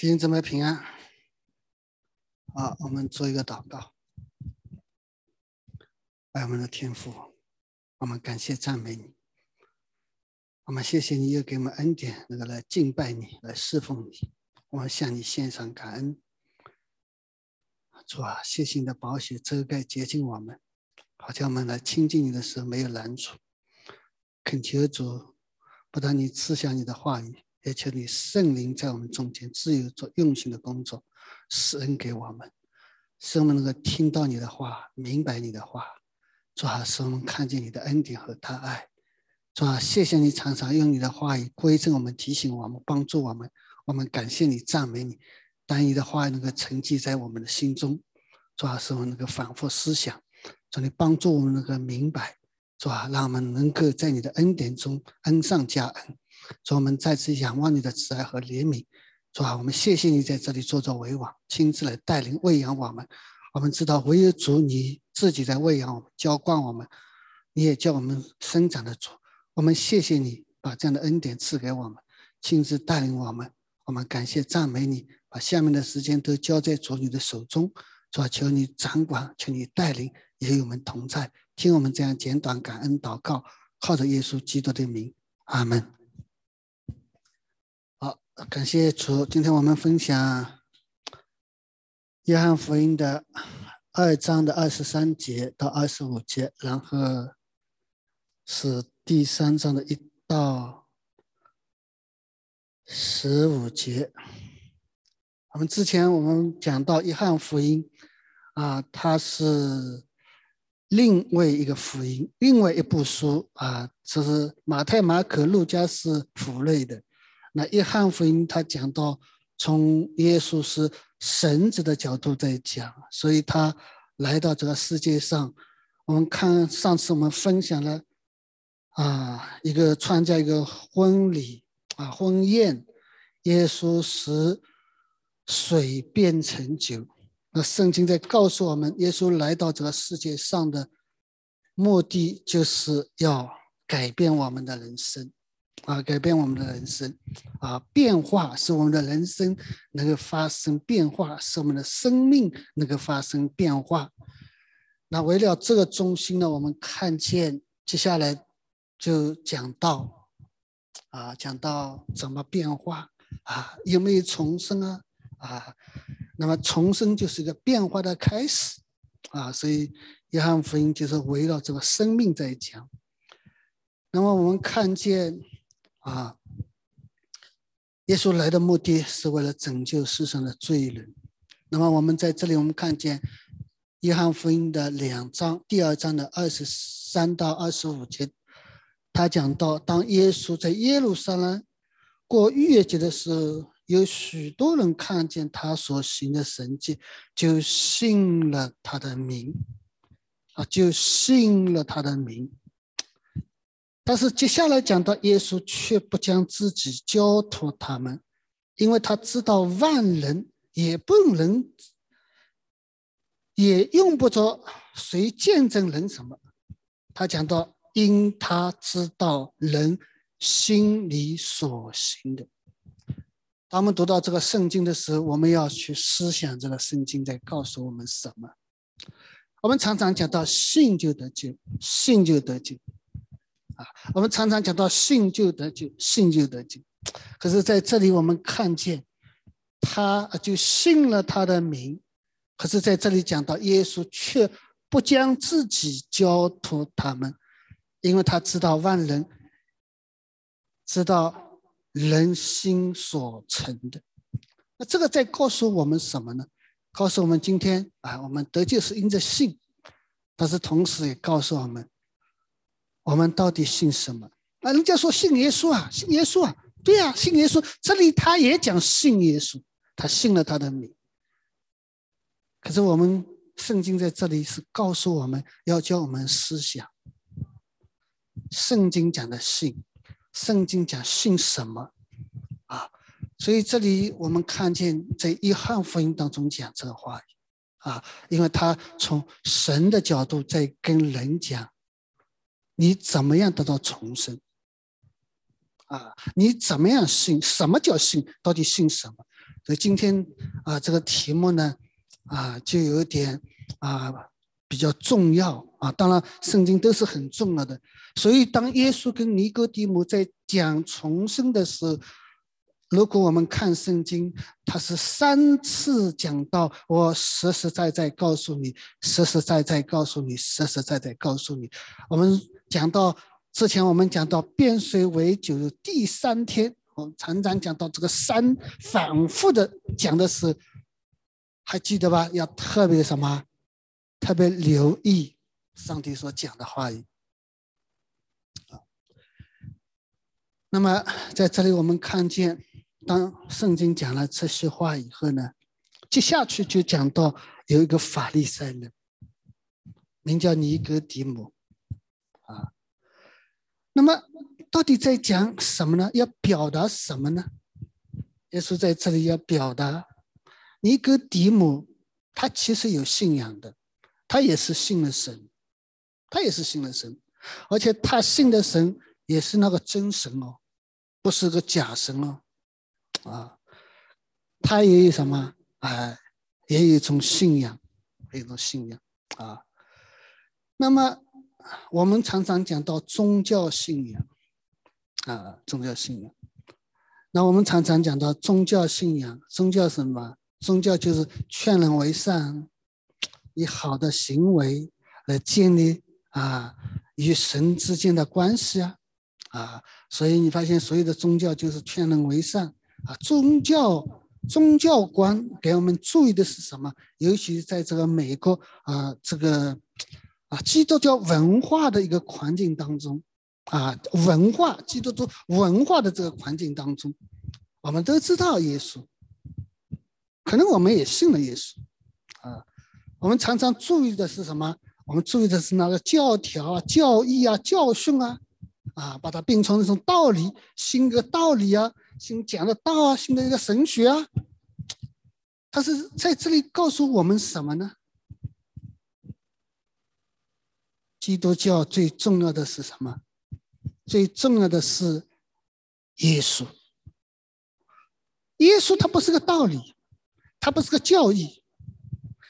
弟兄姊妹平安。好，我们做一个祷告。爱我们的天父，我们感谢赞美你。我们谢谢你又给我们恩典，那个来敬拜你，来侍奉你。我们向你献上感恩。主啊，谢谢你的宝血遮盖洁净我们，好叫我们来亲近你的时候没有难处。恳求主，不但你赐下你的话语，也求你圣灵在我们中间自由做用心的工作，施恩给我们，使我们能够听到你的话，明白你的话。主啊，使我们看见你的恩典和大爱。主啊，谢谢你常常用你的话语规正我们、提醒我们、帮助我们。我们感谢你、赞美你。当你的话语能够沉积在我们的心中，主啊，使我们能够反复思想。主，你帮助我们能够明白。主啊，让我们能够在你的恩典中恩上加恩。主，我们再次仰望你的慈爱和怜悯。主啊，我们谢谢你在这里做着为王，亲自来带领喂养我们。我们知道唯有主你自己在喂养我们、浇灌我们，你也叫我们生长的主。我们谢谢你把这样的恩典赐给我们，亲自带领我们。我们感谢赞美你，把下面的时间都交在主你的手中。主啊，求你掌管，求你带领，也与我们同在。听我们这样简短感恩祷告，靠着耶稣基督的名，阿门。感谢主。今天我们分享约翰福音的二章的二十三节到二十五节，然后是第三章的一到十五节。我们之前我们讲到约翰福音啊，它是。另外一个福音，另外一部书啊，这是马太、马可、路加是福类的。那约翰福音他讲到从耶稣是神子的角度在讲，所以他来到这个世界上。我们看上次我们分享了啊，一个参加一个婚礼啊，婚宴，耶稣使水变成酒。那圣经在告诉我们，耶稣来到这个世界上的目的，就是要改变我们的人生，啊，改变我们的人生，啊，变化使我们的人生能够发生变化，使我们的生命能够发生变化。那为了这个中心呢，我们看见接下来就讲到，啊，讲到怎么变化，啊，有没有重生啊，啊。那么重生就是一个变化的开始，啊，所以约翰福音就是围绕这个生命在讲。那么我们看见，啊，耶稣来的目的是为了拯救世上的罪人。那么我们在这里，我们看见约翰福音的两章，第二章的二十三到二十五节，他讲到，当耶稣在耶路撒冷过逾越节的时候。有许多人看见他所行的神迹，就信了他的名，啊，就信了他的名。但是接下来讲到耶稣却不将自己交托他们，因为他知道万人也不能，也用不着谁见证人什么。他讲到，因他知道人心里所行的。当我们读到这个圣经的时候，我们要去思想这个圣经在告诉我们什么。我们常常讲到信就得救，信就得救，啊，我们常常讲到信就得救，信就得救。可是在这里我们看见，他就信了他的名，可是在这里讲到耶稣却不将自己交托他们，因为他知道万人知道。人心所成的，那这个在告诉我们什么呢？告诉我们今天啊，我们得救是因着信，但是同时也告诉我们，我们到底信什么？啊，人家说信耶稣啊，信耶稣啊，对呀，信耶稣。这里他也讲信耶稣，他信了他的名。可是我们圣经在这里是告诉我们要教我们思想，圣经讲的信。圣经讲信什么啊？所以这里我们看见在约翰福音当中讲这个话语啊，因为他从神的角度在跟人讲，你怎么样得到重生啊？你怎么样信？什么叫信？到底信什么？所以今天啊，这个题目呢，啊，就有点啊比较重要啊。当然，圣经都是很重要的。所以，当耶稣跟尼哥底母在讲重生的时候，如果我们看圣经，他是三次讲到：“我实实在在告诉你，实实在在告诉你，实实在在告诉你。”我们讲到之前，我们讲到变水为酒第三天，我们常常讲到这个三反复的讲的是，还记得吧？要特别什么？特别留意上帝所讲的话语。那么在这里，我们看见，当圣经讲了这些话以后呢，接下去就讲到有一个法利赛人，名叫尼哥底母，啊，那么到底在讲什么呢？要表达什么呢？耶稣在这里要表达，尼哥底母他其实有信仰的，他也是信了神，他也是信了神，而且他信的神也是那个真神哦。不是个假神哦，啊，他也有什么？哎，也有一种信仰，有一种信仰啊。那么我们常常讲到宗教信仰啊，宗教信仰。那我们常常讲到宗教信仰，宗教什么？宗教就是劝人为善，以好的行为来建立啊与神之间的关系啊。啊，所以你发现所有的宗教就是劝人为善啊。宗教宗教观给我们注意的是什么？尤其在这个美国啊，这个啊基督教文化的一个环境当中啊，文化基督教文化的这个环境当中，我们都知道耶稣，可能我们也信了耶稣啊。我们常常注意的是什么？我们注意的是那个教条啊、教义啊、教训啊。啊，把它变成那种道理，新的道理啊，新讲的道啊，新的一个神学啊，他是在这里告诉我们什么呢？基督教最重要的是什么？最重要的是耶稣。耶稣他不是个道理，他不是个教义，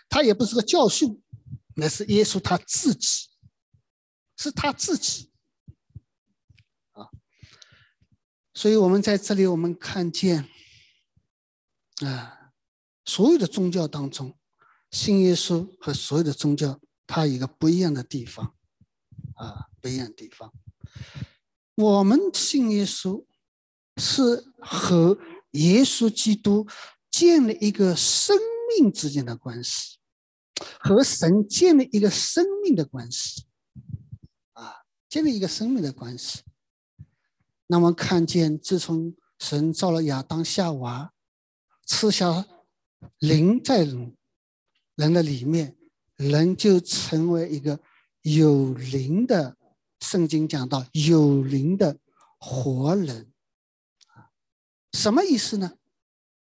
他也不是个教训，那是耶稣他自己，是他自己。啊所以，我们在这里，我们看见，啊，所有的宗教当中，信耶稣和所有的宗教，它有一个不一样的地方，啊，不一样的地方。我们信耶稣，是和耶稣基督建立一个生命之间的关系，和神建立一个生命的关系，啊，建立一个生命的关系。那么看见，自从神造了亚当夏娃，赐下灵在人人的里面，人就成为一个有灵的。圣经讲到有灵的活人，什么意思呢？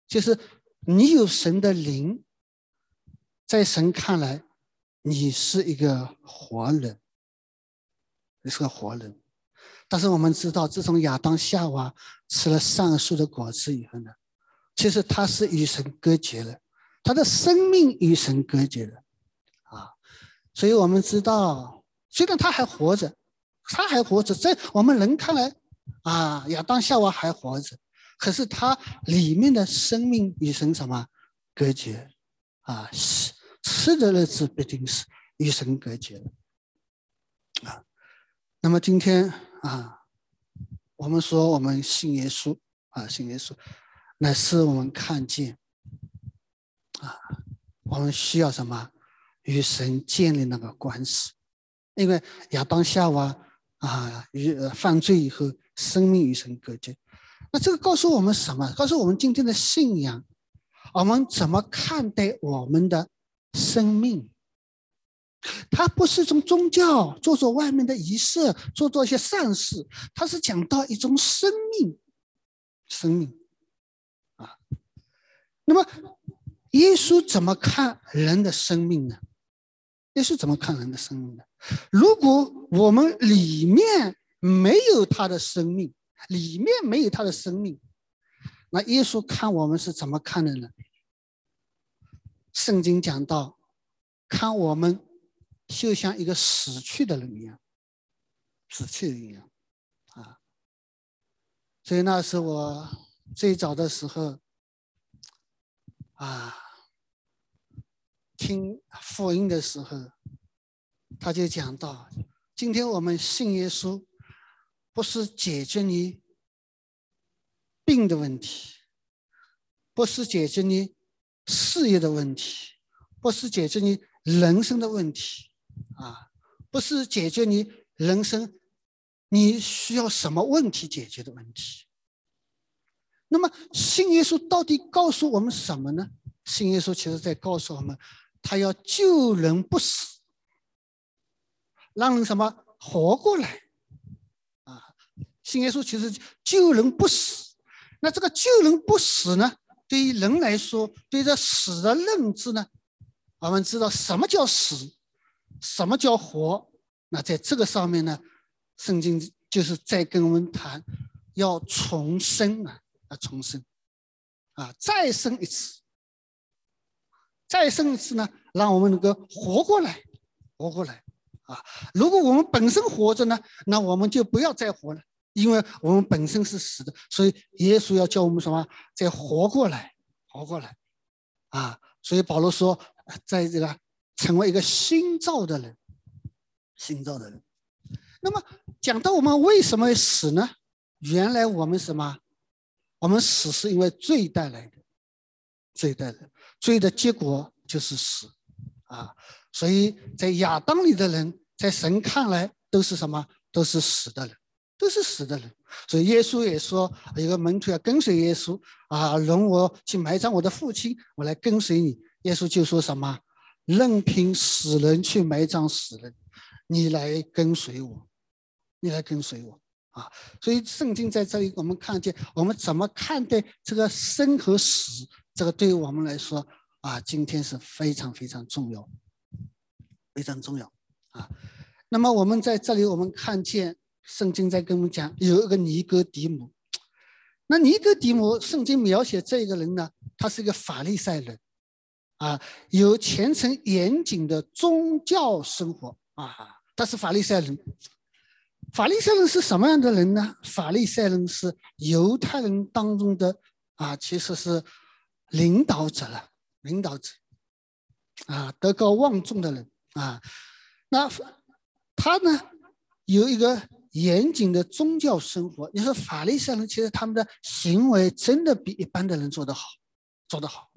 就是你有神的灵，在神看来，你是一个活人，你是个活人。但是我们知道，自从亚当夏娃吃了上树的果子以后呢，其实他是与神隔绝了，他的生命与神隔绝了，所以我们知道，虽然他还活着，他还活着，在我们人看来，啊，亚当夏娃还活着，可是他里面的生命与神什么隔绝？啊，吃吃的日子必定是与神隔绝了，啊，那么今天。啊，我们说我们信耶稣啊，信耶稣，乃是我们看见啊，我们需要什么？与神建立那个关系。因为亚当夏娃啊，与犯罪以后，生命与神隔绝。那这个告诉我们什么？告诉我们今天的信仰，我们怎么看待我们的生命？他不是从宗教做做外面的仪式，做做一些善事，他是讲到一种生命，生命，啊，那么耶稣怎么看人的生命呢？耶稣怎么看人的生命呢？如果我们里面没有他的生命，里面没有他的生命，那耶稣看我们是怎么看的呢？圣经讲到，看我们就像一个死去的人一样，死去的一样，啊。所以那是我最早的时候，啊，听福音的时候，他就讲到，今天我们信耶稣，不是解决你病的问题，不是解决你。事业的问题，不是解决你人生的问题，啊，不是解决你人生你需要什么问题解决的问题。那么信耶稣到底告诉我们什么呢？信耶稣其实在告诉我们，他要救人不死，让人什么活过来，啊，信耶稣其实救人不死。那这个救人不死呢？对于人来说，对这死的认知呢，我们知道什么叫死，什么叫活。那在这个上面呢，圣经就是在跟我们谈，要重生啊，啊重生，啊再生一次，再生一次呢，让我们能够活过来，活过来啊。如果我们本身活着呢，那我们就不要再活了。因为我们本身是死的，所以耶稣要叫我们什么？再活过来，活过来，啊！所以保罗说，在这个成为一个新造的人，新造的人。那么讲到我们为什么死呢？原来我们什么？我们死是因为罪带来的，罪带来的，罪的结果就是死，啊！所以在亚当里的人，在神看来都是什么？都是死的人。都是死的人，所以耶稣也说，有个门徒要跟随耶稣啊，容我去埋葬我的父亲，我来跟随你。耶稣就说什么，任凭死人去埋葬死人，你来跟随我，你来跟随我啊。所以圣经在这里，我们看见我们怎么看待这个生和死，这个对于我们来说啊，今天是非常非常重要，非常重要啊。那么我们在这里，我们看见。圣经在跟我们讲，有一个尼哥底母。那尼哥底母，圣经描写这个人呢，他是一个法利赛人，啊，有虔诚严谨的宗教生活啊，他是法利赛人。法利赛人是什么样的人呢？法利赛人是犹太人当中的啊，其实是领导者了，领导者，啊，德高望重的人啊。那他呢，有一个。严谨的宗教生活，你说法利赛人其实他们的行为真的比一般的人做得好，做得好，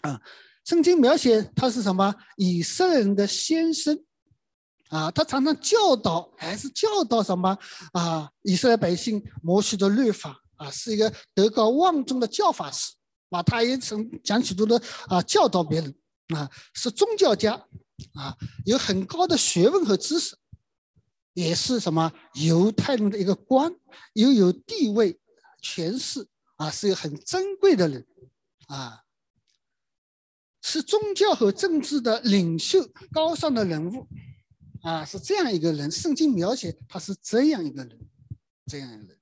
啊，圣经描写他是什么？以色列人的先生，啊，他常常教导，还是教导什么？啊，以色列百姓摩西的律法，啊，是一个德高望重的教法师，啊，他也曾讲许多的啊教导别人，啊，是宗教家，啊，有很高的学问和知识。也是什么犹太人的一个官，又有地位、权势啊，是一个很珍贵的人啊，是宗教和政治的领袖、高尚的人物啊，是这样一个人。圣经描写他是这样一个人，这样一个人。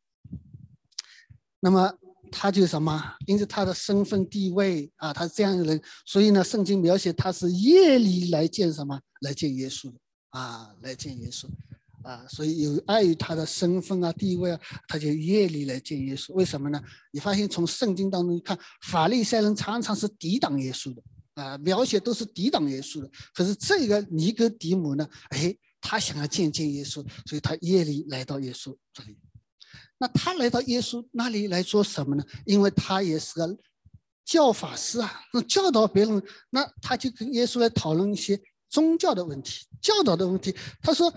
那么他就什么？因为他的身份地位啊，他是这样一个人，所以呢，圣经描写他是夜里来见什么？来见耶稣的啊，来见耶稣。啊，所以有碍于他的身份啊、地位啊，他就夜里来见耶稣。为什么呢？你发现从圣经当中看，法利赛人常常是抵挡耶稣的啊，描写都是抵挡耶稣的。可是这个尼哥底母呢，哎，他想要见见耶稣，所以他夜里来到耶稣这里。那他来到耶稣那里来做什么呢？因为他也是个教法师啊，那教导别人，那他就跟耶稣来讨论一些宗教的问题、教导的问题。他说。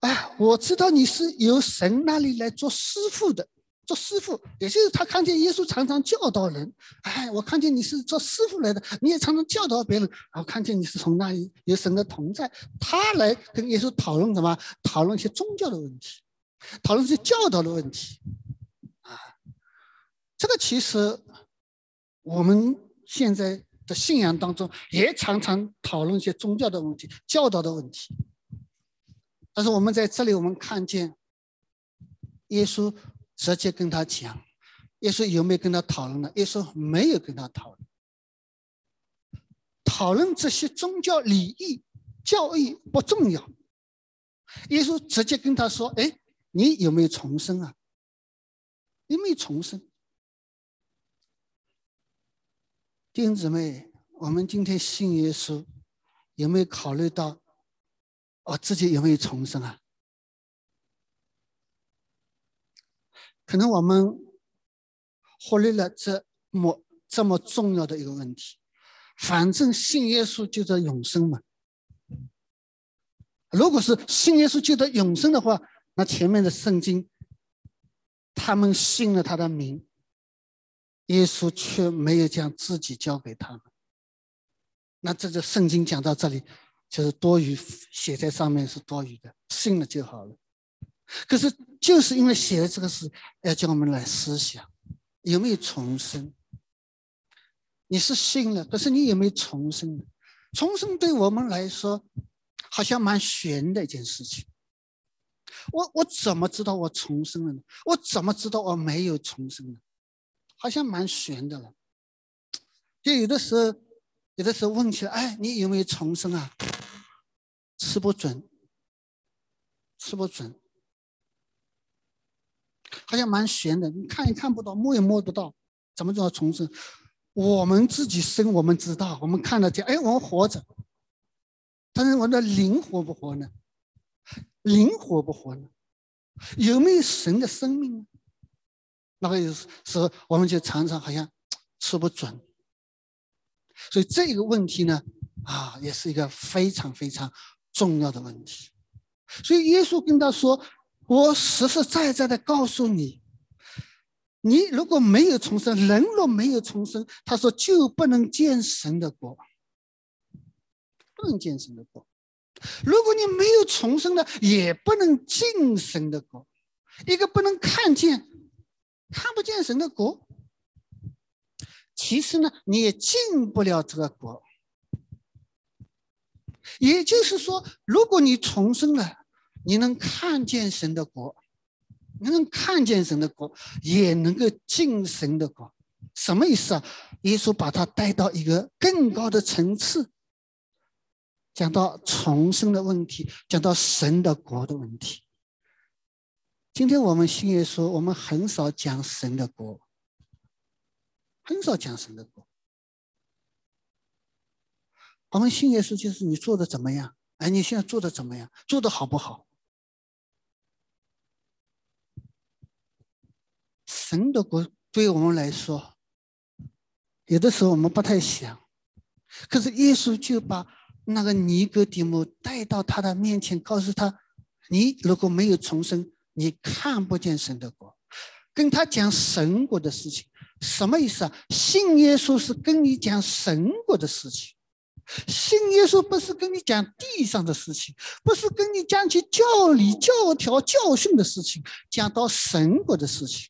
哎，我知道你是由神那里来做师傅的，做师傅，也就是他看见耶稣常常教导人。哎，我看见你是做师傅来的，你也常常教导别人。然后看见你是从那里有神的同在，他来跟耶稣讨论什么？讨论一些宗教的问题，讨论一些教导的问题。啊，这个其实我们现在的信仰当中也常常讨论一些宗教的问题、教导的问题。但是我们在这里，我们看见耶稣直接跟他讲：“耶稣有没有跟他讨论呢？耶稣没有跟他讨论。讨论这些宗教礼仪、教义不重要。耶稣直接跟他说：“哎，你有没有重生啊？有没有重生？”弟兄姊妹，我们今天信耶稣，有没有考虑到我自己有没有重生啊？可能我们忽略了这么这么重要的一个问题。反正信耶稣就得永生嘛。如果是信耶稣就得永生的话，那前面的圣经，他们信了他的名，耶稣却没有将自己交给他们。那这个圣经讲到这里，就是多余，写在上面是多余的，信了就好了。可是，就是因为写了这个诗，要叫我们来思想，有没有重生？你是信了，可是你有没有重生呢？重生对我们来说，好像蛮悬的一件事情。我我怎么知道我重生了呢？我怎么知道我没有重生呢？好像蛮悬的了。就有的时候，有的时候问起来，哎，你有没有重生啊？吃不准，吃不准。好像蛮悬的，你看也看不到，摸也摸不到，怎么叫重生？我们自己生，我们知道，我们看得见，哎，我们活着，但是我的灵活不活呢？灵活不活呢？有没有神的生命呢？那个时候，我们就常常好像 吃不准。所以这个问题呢，啊，也是一个非常非常重要的问题。所以耶稣跟他说。我实实在在的告诉你，你如果没有重生，人若没有重生，他说就不能见神的国，不能见神的国。如果你没有重生的，也不能进神的国。一个不能看见、看不见神的国，其实呢，你也进不了这个国。也就是说，如果你重生了，你能看见神的国，你能看见神的国，也能够进神的国，什么意思啊？耶稣把他带到一个更高的层次，讲到重生的问题，讲到神的国的问题。今天我们信耶稣，我们很少讲神的国，很少讲神的国。我们信耶稣就是你做的怎么样？哎，你现在做的怎么样？做的好不好？神的国对我们来说，有的时候我们不太想，可是耶稣就把那个尼哥底母带到他的面前，告诉他：“你如果没有重生，你看不见神的国。”跟他讲神国的事情，什么意思啊？信耶稣是跟你讲神国的事情，信耶稣不是跟你讲地上的事情，不是跟你讲起教理、教条、教训的事情，讲到神国的事情。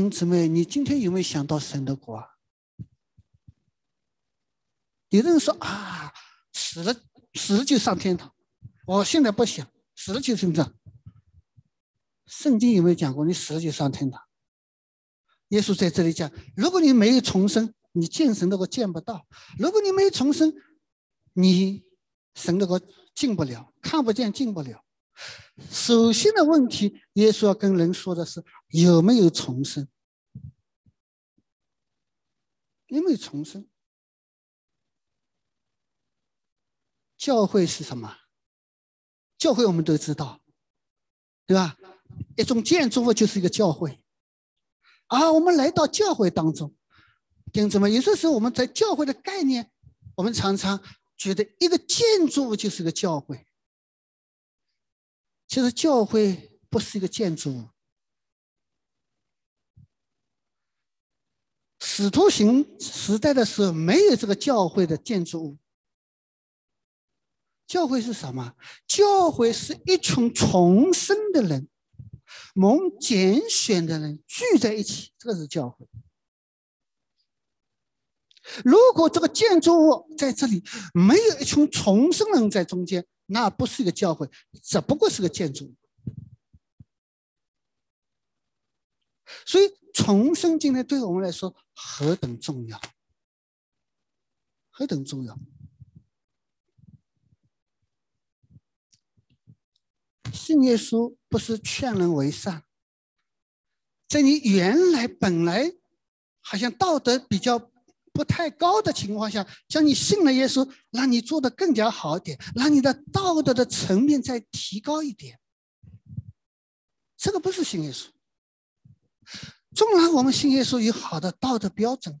弟姊妹，你今天有没有想到神的国啊？有的人说啊，死了死了就上天堂。我现在不想死了就成这。圣经有没有讲过你死了就上天堂？耶稣在这里讲，如果你没有重生，你见神的国见不到；如果你没有重生，你神的国进不了，看不见进不了。首先的问题，耶稣要跟人说的是有没有重生？有没有重生？教会是什么？教会我们都知道，对吧？一种建筑物就是一个教会。啊，我们来到教会当中，弟兄姊妹，有些时候我们在教会的概念，我们常常觉得一个建筑物就是个教会。其实教会不是一个建筑物。使徒行时代的时候没有这个教会的建筑物。教会是什么？教会是一群重生的人，蒙拣选的人聚在一起，这个是教会。如果这个建筑物在这里没有一群重生人在中间，那不是一个教会只不过是个建筑所以重生今天对我们来说何等重要何等重要。信耶稣不是劝人为善在你原来本来好像道德比较不太高的情况下，将你信了耶稣，让你做的更加好一点，让你的道德的层面再提高一点。这个不是信耶稣。纵然我们信耶稣有好的道德标准，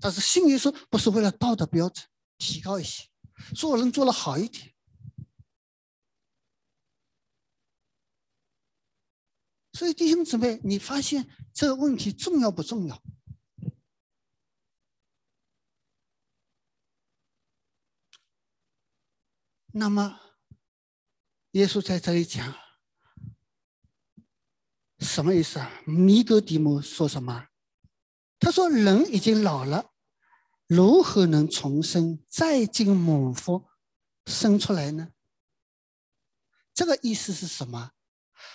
但是信耶稣不是为了道德标准提高一些，做人做的好一点。所以弟兄姊妹，你发现这个问题重要不重要？那么，耶稣在这里讲什么意思啊？尼格底姆说什么？他说：“人已经老了，如何能重生，再进母腹生出来呢？”这个意思是什么？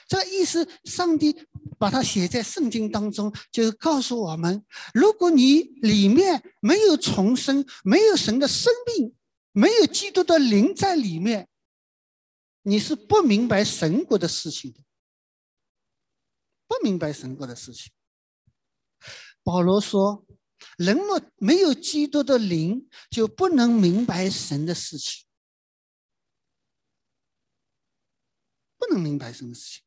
这个意思，上帝把它写在圣经当中，就是告诉我们：如果你里面没有重生，没有神的生命，没有基督的灵在里面，你是不明白神国的事情的，不明白神国的事情。保罗说：人若没有基督的灵，就不能明白神的事情，不能明白什么事情。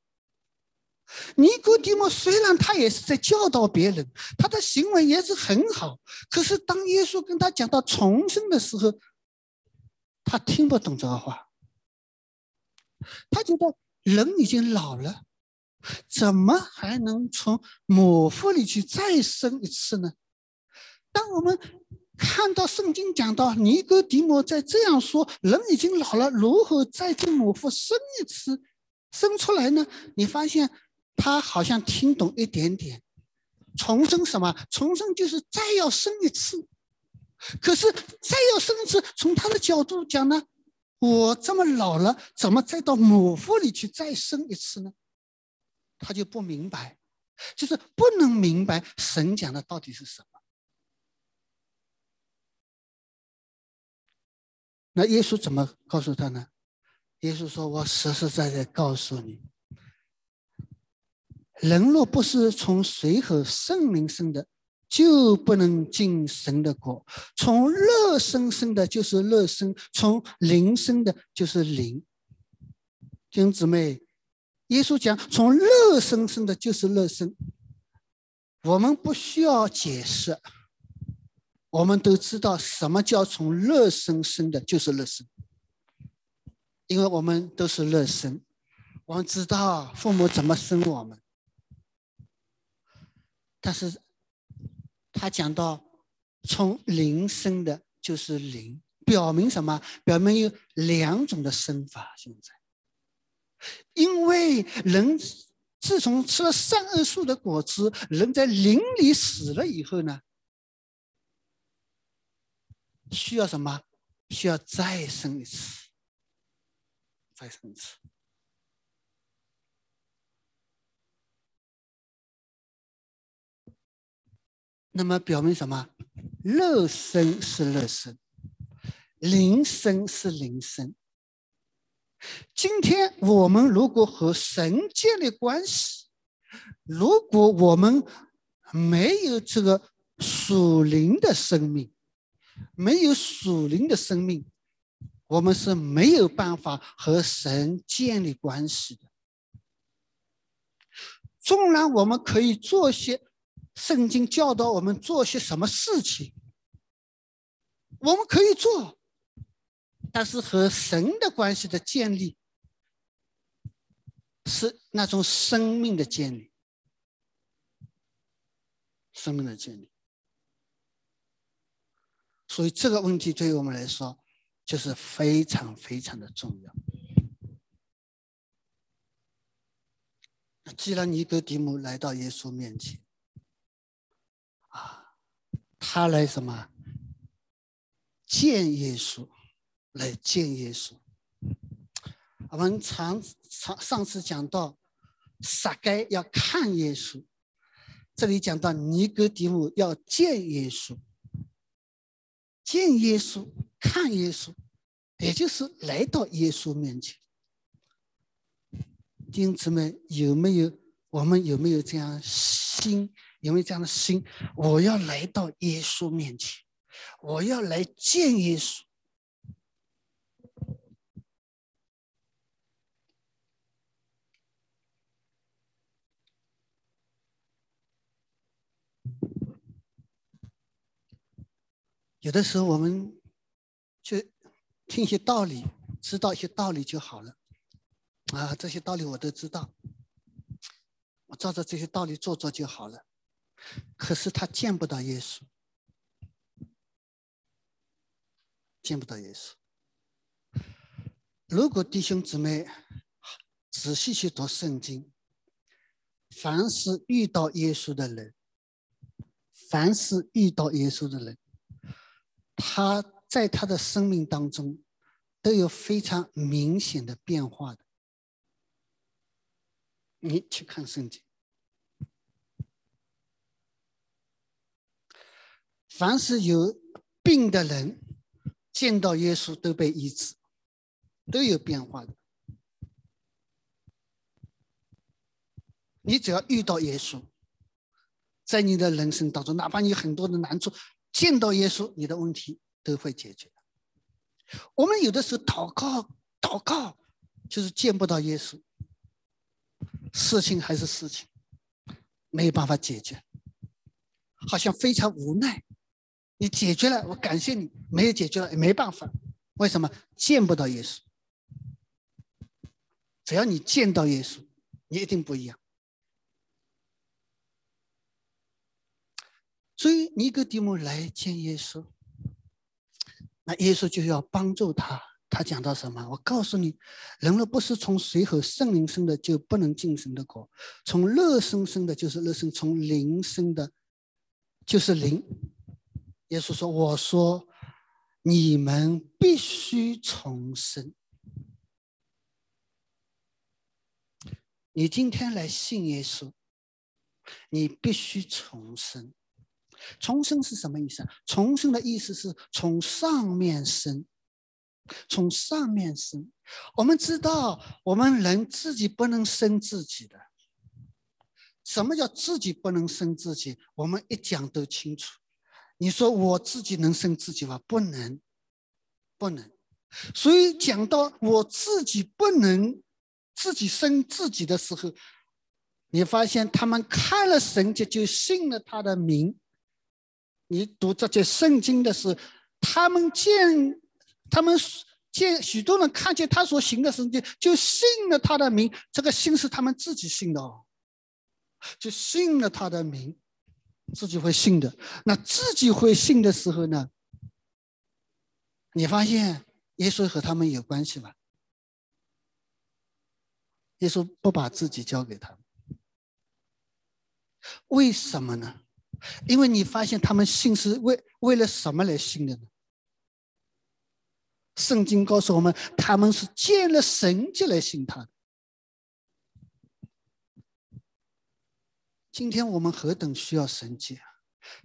尼哥底莫虽然他也是在教导别人，他的行为也是很好，可是当耶稣跟他讲到重生的时候，他听不懂这个话。他觉得人已经老了，怎么还能从母腹里去再生一次呢？当我们看到圣经讲到尼哥底母在这样说，人已经老了，如何再进母腹生一次，生出来呢？你发现？他好像听懂一点点，重生什么？重生就是再要生一次。可是再要生一次，从他的角度讲呢，我这么老了，怎么再到母腹里去再生一次呢？他就不明白，就是不能明白神讲的到底是什么。那耶稣怎么告诉他呢？耶稣说：“我实实在在告诉你。”人若不是从水和圣灵生的，就不能进神的国。从乐生生的，就是乐生；从灵生的，就是灵。弟兄姊妹，耶稣讲，从乐生生的，就是乐生。我们不需要解释，我们都知道什么叫从乐生生的，就是乐生。因为我们都是乐生，我们知道父母怎么生我们。但是，他讲到从灵生的，就是灵，表明什么？表明有两种的生法。现在，因为人自从吃了善恶树的果子，人在灵里死了以后呢，需要什么？需要再生一次，再生一次。那么表明什么？乐生是乐生，灵生是灵生。今天我们如果和神建立关系，如果我们没有这个属灵的生命，没有属灵的生命，我们是没有办法和神建立关系的。纵然我们可以做些。圣经教导我们做些什么事情，我们可以做，但是和神的关系的建立，是那种生命的建立，生命的建立。所以这个问题对于我们来说，就是非常非常的重要。既然尼哥底母来到耶稣面前，他来什么？见耶稣，来见耶稣。我们常常上次讲到，撒该要看耶稣，这里讲到尼哥底母要见耶稣，见耶稣，看耶稣，也就是来到耶稣面前。弟兄姊妹，有没有？我们有没有这样心？有没有这样的心？我要来到耶稣面前，我要来见耶稣。有的时候，我们就听一些道理，知道一些道理就好了。啊，这些道理我都知道，我照着这些道理做做就好了。可是他见不到耶稣，见不到耶稣。如果弟兄姊妹仔细去读圣经，凡是遇到耶稣的人，凡是遇到耶稣的人。他在他的生命当中都有非常明显的变化的。你去看圣经，凡是有病的人见到耶稣都被医治，都有变化的。你只要遇到耶稣，在你的人生当中，哪怕你很多的难处。见到耶稣，你的问题都会解决。我们有的时候祷告，祷告就是见不到耶稣，事情还是事情，没有办法解决，好像非常无奈。你解决了，我感谢你；没有解决了，也没办法。为什么见不到耶稣？只要你见到耶稣，你一定不一样。所以尼哥底母来见耶稣，那耶稣就要帮助他。他讲到什么？我告诉你，人若不是从水和圣灵生的，就不能进神的国；从乐生生的，就是乐生；从灵生的，就是灵。耶稣说：“我说，你们必须重生。你今天来信耶稣，你必须重生。”重生是什么意思？重生的意思是从上面生，从上面生。我们知道，我们人自己不能生自己的。什么叫自己不能生自己？我们一讲都清楚。你说我自己能生自己吗？不能，不能。所以讲到我自己不能自己生自己的时候，你发现他们看了神迹就信了他的名。你读这些圣经的是，他们见，他们见许多人看见他所行的圣经，就信了他的名。这个信是他们自己信的哦，就信了他的名，自己会信的。那自己会信的时候呢？你发现耶稣和他们有关系吗？耶稣不把自己交给他们，为什么呢？因为你发现他们信是为为了什么来信的呢？圣经告诉我们，他们是见了神迹来信他的。今天我们何等需要神迹啊！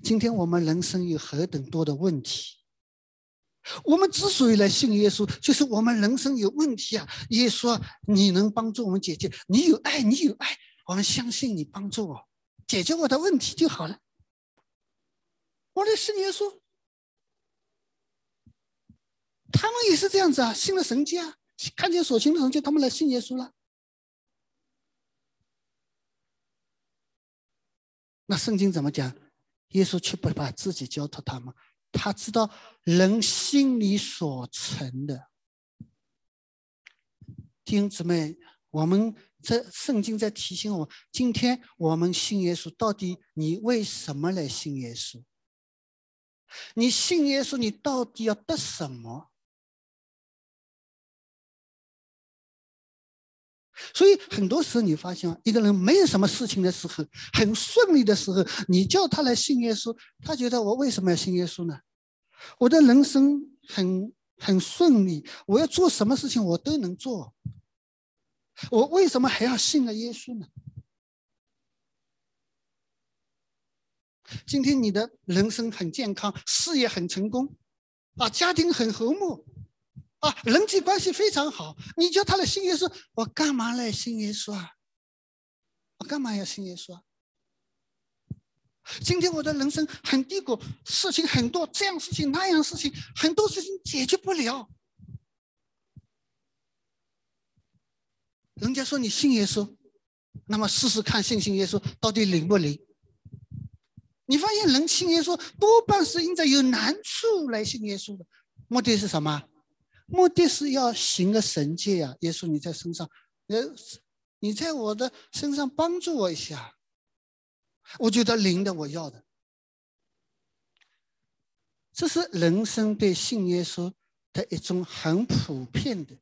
今天我们人生有何等多的问题，我们之所以来信耶稣，就是我们人生有问题啊！耶稣，你能帮助我们解决？你有爱，你有爱，我们相信你帮助我解决我的问题就好了。我的信耶稣，他们也是这样子啊，信了神迹啊，看见所信的神迹，他们来信耶稣了。那圣经怎么讲？耶稣却不把自己交托他们，他知道人心里所存的。弟兄姊妹，我们这圣经在提醒我，今天我们信耶稣，到底你为什么来信耶稣？你信耶稣，你到底要得什么？所以很多时候，你发现一个人没有什么事情的时候，很顺利的时候，你叫他来信耶稣，他觉得我为什么要信耶稣呢？我的人生很很顺利，我要做什么事情我都能做，我为什么还要信了耶稣呢？今天你的人生很健康，事业很成功，啊，家庭很和睦，啊，人际关系非常好。你叫他来信耶稣，我干嘛来信耶稣啊？我干嘛要信耶稣啊？今天我的人生很低谷，事情很多，这样事情那样事情，很多事情解决不了。人家说你信耶稣，那么试试看信信耶稣到底灵不灵？你发现人信耶稣多半是因着有难处来信耶稣的，目的是什么？目的是要行个神迹呀！耶稣你在身上，呃，你在我的身上帮助我一下，我觉得灵的我要的。这是人生对信耶稣的一种很普遍的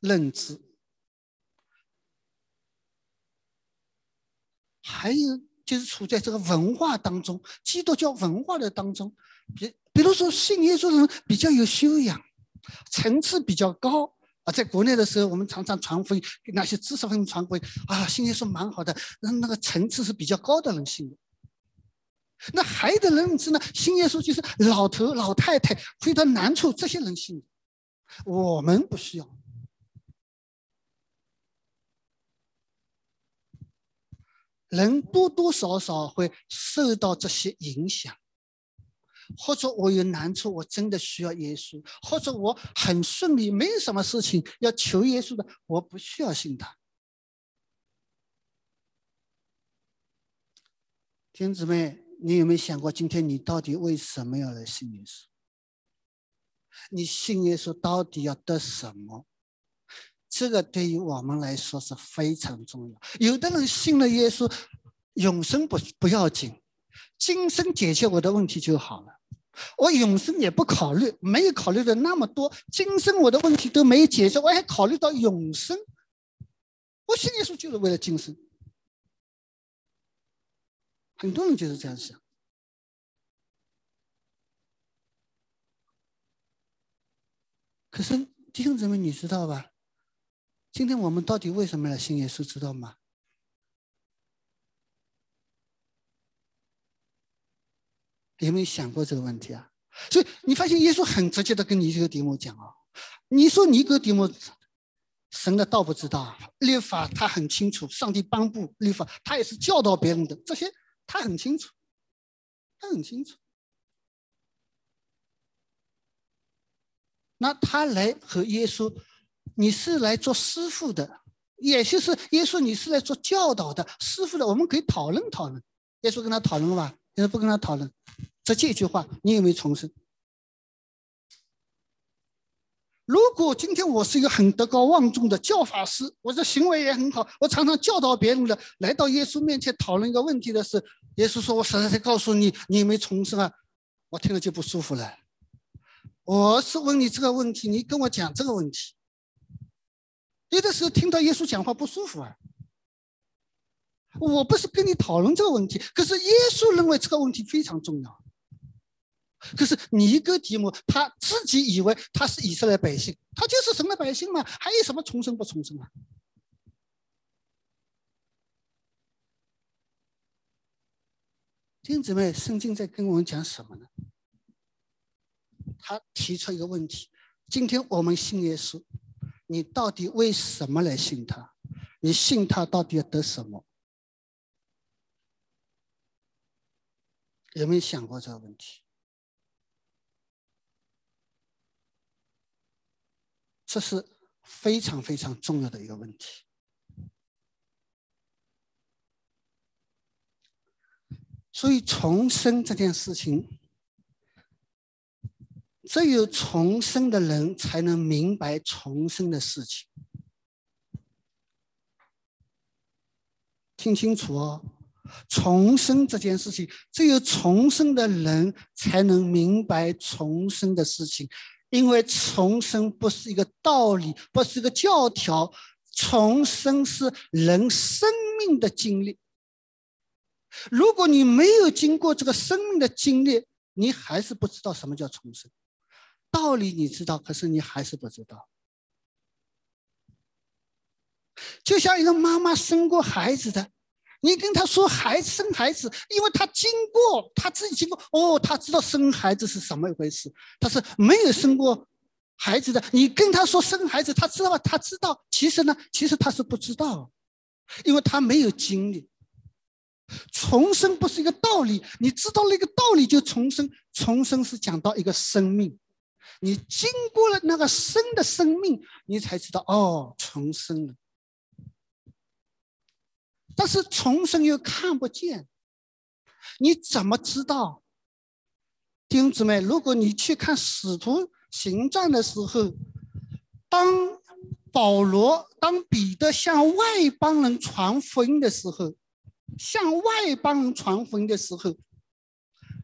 认知。还有就是处在这个文化当中，基督教文化的当中，比比如说信耶稣的人比较有修养，层次比较高啊。在国内的时候，我们常常传福音，给那些知识分子传福音啊，信耶稣蛮好的，那那个层次是比较高的人信的。那还有的人是呢，信耶稣就是老头老太太遇到难处，这些人信。我们不需要。人多多少少会受到这些影响，或者我有难处，我真的需要耶稣；或者我很顺利，没有什么事情要求耶稣的，我不需要信他。弟兄姊妹，你有没有想过，今天你到底为什么要来信耶稣？你信耶稣到底要得什么？这个对于我们来说是非常重要。有的人信了耶稣，永生不不要紧，今生解决我的问题就好了。我永生也不考虑，没有考虑的那么多。今生我的问题都没有解决，我还考虑到永生。我信耶稣就是为了今生。很多人就是这样想。可是弟兄姊妹，你知道吧？今天我们到底为什么来信耶稣？知道吗？有没有想过这个问题啊？所以你发现耶稣很直接的跟你这个题目讲啊，你说尼哥底母，神的道不知道，律法他很清楚，上帝颁布律法，他也是教导别人的，这些他很清楚，他很清楚。那他来和耶稣。你是来做师傅的，也就是耶稣，你是来做教导的师傅的。我们可以讨论讨论。耶稣跟他讨论吧，耶稣不跟他讨论，这这句话你有没有重生？如果今天我是一个很德高望重的教法师，我的行为也很好，我常常教导别人的，来到耶稣面前讨论一个问题的是，耶稣说：“我实在在告诉你，你有没有重生啊？”我听了就不舒服了。我是问你这个问题，你跟我讲这个问题。有的时候听到耶稣讲话不舒服啊！我不是跟你讨论这个问题，可是耶稣认为这个问题非常重要。可是尼哥底母他自己以为他是以色列百姓，他就是神的百姓嘛，还有什么重生不重生啊？弟兄姊妹，圣经在跟我们讲什么呢？他提出一个问题：今天我们信耶稣。你到底为什么来信他？你信他到底要得什么？有没有想过这个问题？这是非常非常重要的一个问题。所以重生这件事情。只有重生的人才能明白重生的事情。听清楚哦，重生这件事情，只有重生的人才能明白重生的事情，因为重生不是一个道理，不是一个教条，重生是人生命的经历。如果你没有经过这个生命的经历，你还是不知道什么叫重生。道理你知道，可是你还是不知道。就像一个妈妈生过孩子的，你跟他说孩子生孩子，因为他经过他自己经过，哦，他知道生孩子是什么一回事。他是没有生过孩子的，你跟他说生孩子，他知道吗？他知道，其实呢，其实他是不知道，因为他没有经历。重生不是一个道理，你知道那个道理就重生。重生是讲到一个生命，你经过了那个生的生命，你才知道哦，重生了。但是重生又看不见，你怎么知道？弟兄姊妹，如果你去看《使徒行传》的时候，当保罗、当彼得向外邦人传福音的时候，向外邦人传福音的时候，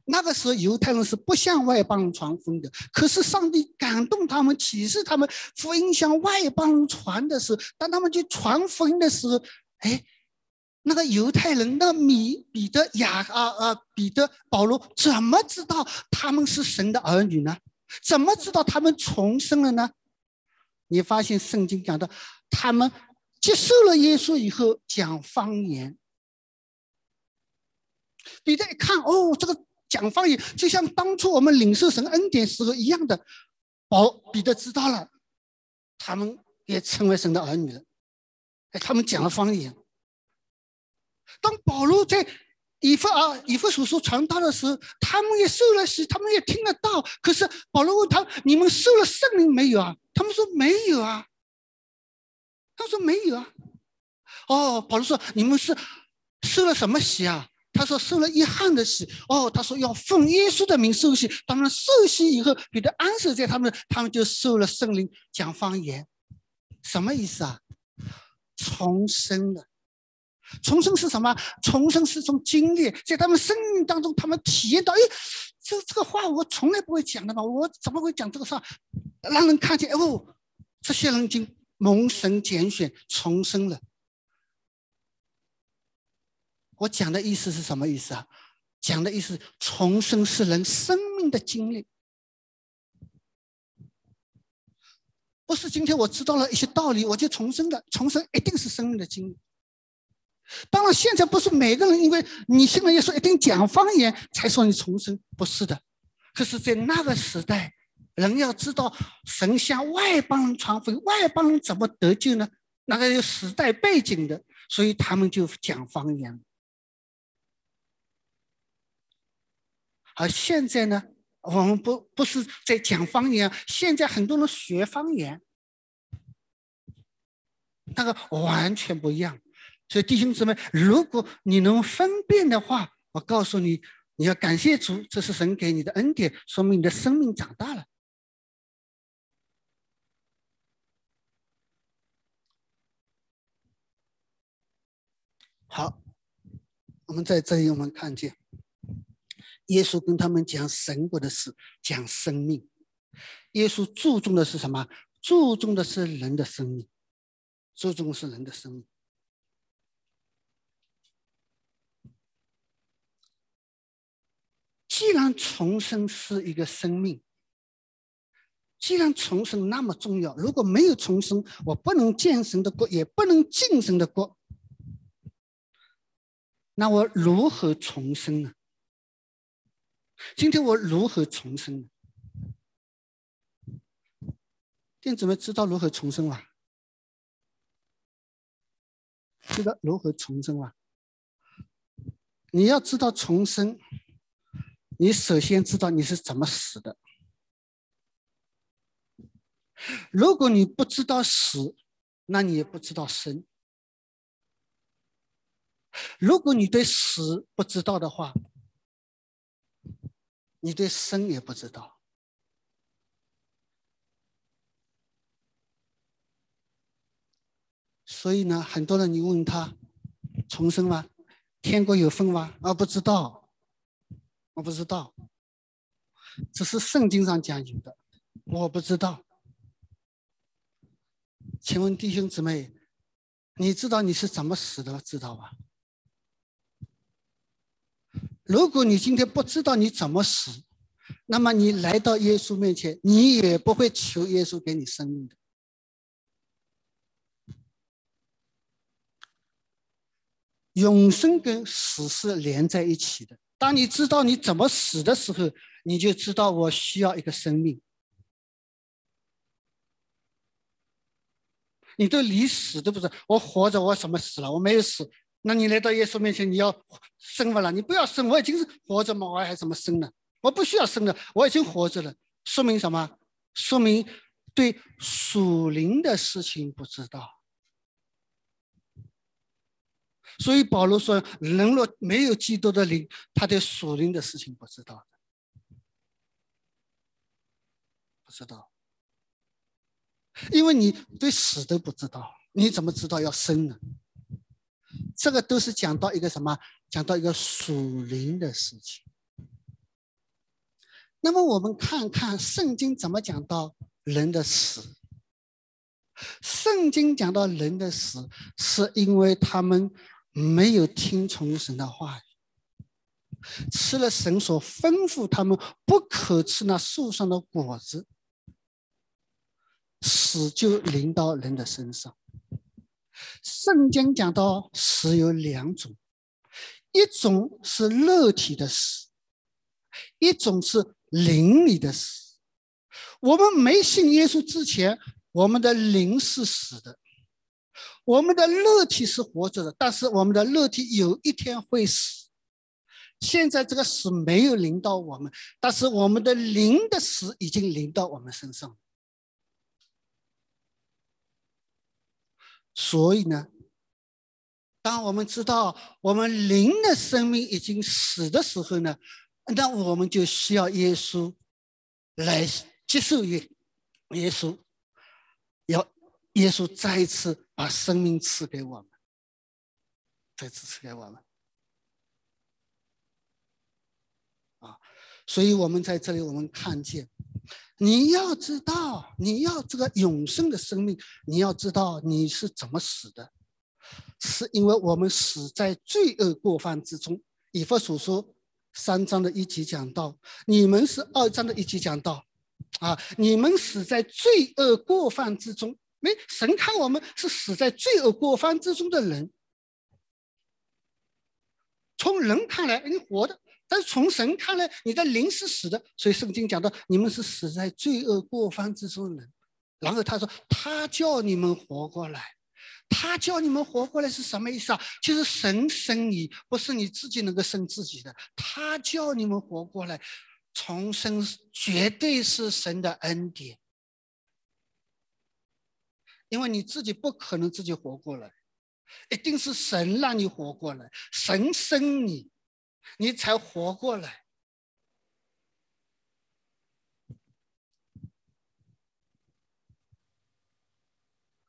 那个时候犹太人是不向外邦人传福音的。可是上帝感动他们，启示他们福音向外邦人传的时候，当他们去传福音的时候，哎。那个犹太人，那米彼得、雅啊啊，彼得、保罗怎么知道他们是神的儿女呢？怎么知道他们重生了呢？你发现圣经讲的，他们接受了耶稣以后讲方言。彼得一看，哦，这个讲方言就像当初我们领受神恩典时候一样的。保彼得知道了，他们也成为神的儿女了。哎，他们讲了方言。当保罗在以弗啊以弗所说传道的时候，他们也受了洗，他们也听得到。可是保罗问他：“你们受了圣灵没有啊？”他们说：“没有啊。”他说：“没有啊。”哦，保罗说：“你们是受了什么洗啊？”他说：“受了约翰的洗。”哦，他说：“要奉耶稣的名受洗。”当然受洗以后，彼得安守在他们，他们就受了圣灵，讲方言。什么意思啊？重生了。重生是什么？重生是种经历，在他们生命当中，他们体验到，哎，这这个话我从来不会讲的嘛，我怎么会讲这个话？让人看见哦，这些人已经蒙神拣选，重生了。我讲的意思是什么意思啊？讲的意思，重生是人生命的经历，不是今天我知道了一些道理我就重生的，重生一定是生命的经历。当然，现在不是每个人，因为你信了耶稣一定讲方言才说你重生，不是的。可是，在那个时代，人要知道神向外邦人传福音，外邦人怎么得救呢？那个有时代背景的，所以他们就讲方言。而现在呢，我们不不是在讲方言，现在很多人学方言，那个完全不一样。所以弟兄姊妹，如果你能分辨的话，我告诉你，你要感谢主，这是神给你的恩典，说明你的生命长大了。好，我们在这里我们看见，耶稣跟他们讲神国的事，讲生命。耶稣注重的是什么？注重的是人的生命，注重是人的生命。既然重生是一个生命，既然重生那么重要，如果没有重生，我不能见神的国，也不能进神的国，那我如何重生呢？今天我如何重生？弟子们知道如何重生吗？知道如何重生吗？你要知道重生。你首先知道你是怎么死的。如果你不知道死，那你也不知道生。如果你对死不知道的话，你对生也不知道。所以呢，很多人你问他重生吗？天国有分吗？啊，不知道。我不知道，这是圣经上讲有的，我不知道。请问弟兄姊妹，你知道你是怎么死的，知道吧？如果你今天不知道你怎么死，那么你来到耶稣面前，你也不会求耶稣给你生命的。永生跟死是连在一起的。当你知道你怎么死的时候，你就知道我需要一个生命。你都离死都不知道我活着我怎么死了？我没有死。那你来到耶稣面前，你要生不了？你不要生，我已经是活着嘛，我还怎么生呢？我不需要生了，我已经活着了。说明什么？说明对属灵的事情不知道。所以保罗说：“人若没有基督的灵，他对属灵的事情不知道的，不知道。因为你对死都不知道，你怎么知道要生呢？这个都是讲到一个什么？讲到一个属灵的事情。那么我们看看圣经怎么讲到人的死。圣经讲到人的死，是因为他们。”没有听从神的话语，吃了神所吩咐他们不可吃那树上的果子，死就临到人的身上。圣经讲到死有两种，一种是肉体的死，一种是灵里的死。我们没信耶稣之前，我们的灵是死的。我们的肉体是活着的，但是我们的肉体有一天会死。现在这个死没有临到我们，但是我们的灵的死已经临到我们身上。所以呢，当我们知道我们灵的生命已经死的时候呢，那我们就需要耶稣来接受耶耶稣，要耶稣再一次。把生命赐给我们，再次赐给我们啊！所以，我们在这里，我们看见，你要知道，你要这个永生的生命，你要知道你是怎么死的，是因为我们死在罪恶过犯之中。以弗所说三章的一集讲到，你们是二章的一集讲到，啊，你们死在罪恶过犯之中。没神看我们是死在罪恶过犯之中的人，从人看来你活的，但是从神看来你的灵是死的。所以圣经讲到你们是死在罪恶过犯之中的人，然后他说他叫你们活过来，他叫你们活过来是什么意思啊？就是神生你，不是你自己能够生自己的，他叫你们活过来，重生绝对是神的恩典。因为你自己不可能自己活过来，一定是神让你活过来，神生你，你才活过来。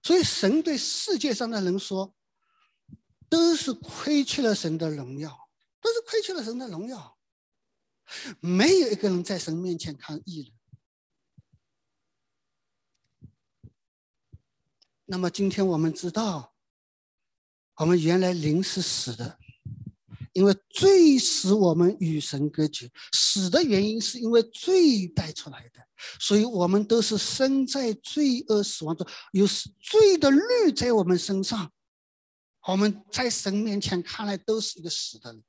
所以神对世界上的人说，都是亏缺了神的荣耀，都是亏缺了神的荣耀，没有一个人在神面前看异人。那么今天我们知道，我们原来灵是死的，因为罪使我们与神隔绝。死的原因是因为罪带出来的，所以我们都是生在罪恶死亡中，有罪的律在我们身上。我们在神面前看来都是一个死的人。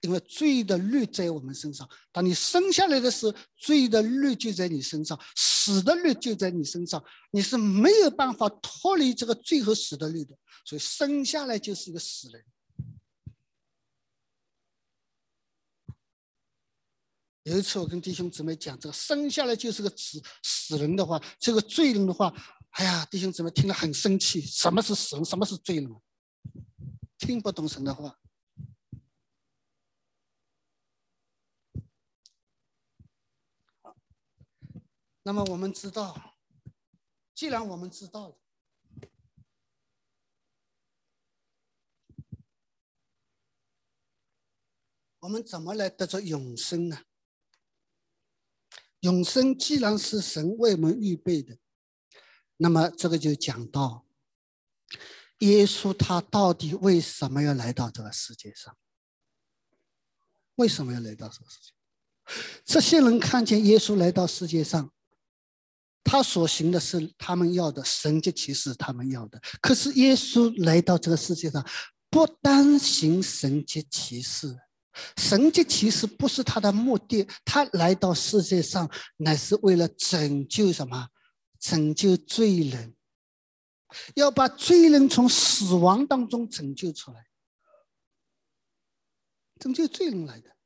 因为罪的律在我们身上，当你生下来的时候，罪的律就在你身上，死的律就在你身上，你是没有办法脱离这个罪和死的律的，所以生下来就是一个死人。有一次我跟弟兄姊妹讲，这个生下来就是个死死人的话，这个罪人的话，哎呀，弟兄姊妹听了很生气，什么是死人，什么是罪人，听不懂神的话。那么我们知道，既然我们知道了，我们怎么来得着永生呢？永生既然是神为我们预备的，那么这个就讲到，耶稣他到底为什么要来到这个世界上？为什么要来到这个世界？这些人看见耶稣来到世界上。他所行的是他们要的神迹奇事，他们要的。可是耶稣来到这个世界上，不单行神迹奇事，神迹奇事不是他的目的，他来到世界上乃是为了拯救什么？拯救罪人，要把罪人从死亡当中拯救出来，拯救罪人来的。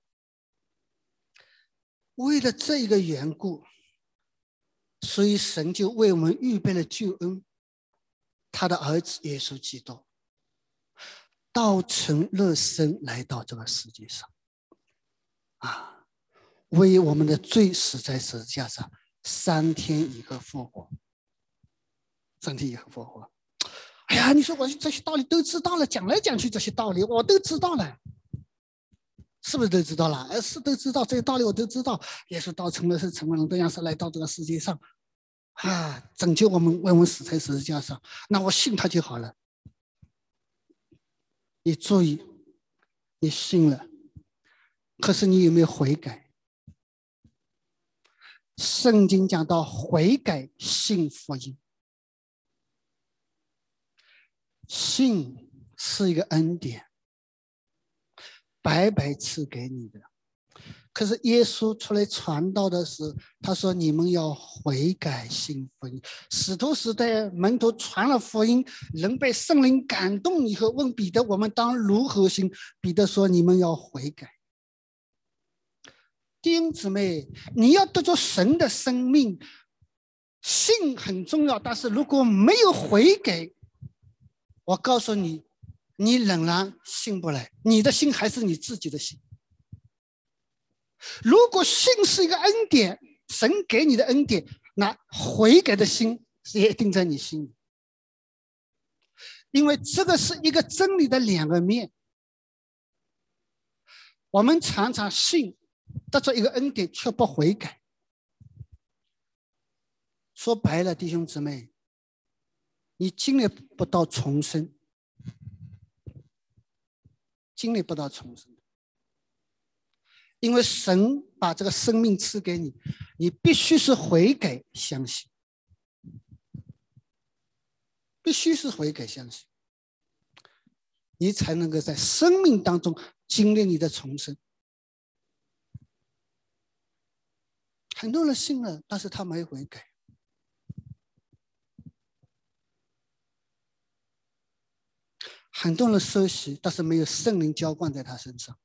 为了这一个缘故，所以神就为我们预备了救恩，他的儿子耶稣基督，道成肉身来到这个世界上，啊，为我们的罪死在十字架上。三天一个复活，三天一个复活。哎呀，你说我这些道理都知道了，讲来讲去这些道理我都知道了，是不是都知道了？呃，是都知道这些道理我都知道。耶稣道成了是成为人的样式来到这个世界上，啊，拯救我们，为我们死在十字架上。那我信他就好了。你注意，你信了，可是你有没有悔改？圣经讲到悔改信福音，信是一个恩典，白白赐给你的。可是耶稣出来传道的时候，他说：“你们要悔改信福音。”使徒时代门徒传了福音，人被圣灵感动以后，问彼得：“我们当如何行？”彼得说：“你们要悔改。”弟兄姊妹，你要得着神的生命，信很重要。但是如果没有悔改，我告诉你，你仍然信不来。你的心还是你自己的心。如果信是一个恩典，神给你的恩典，那悔改的心也定在你心里，因为这个是一个真理的两个面。我们常常信。得着一个恩典却不悔改，说白了，弟兄姊妹，你经历不到重生，经历不到重生，因为神把这个生命赐给你，你必须是悔改相信，必须是悔改相信，你才能够在生命当中经历你的重生。很多人信了，但是他没悔改；很多人受洗，但是没有圣灵浇灌在他身上。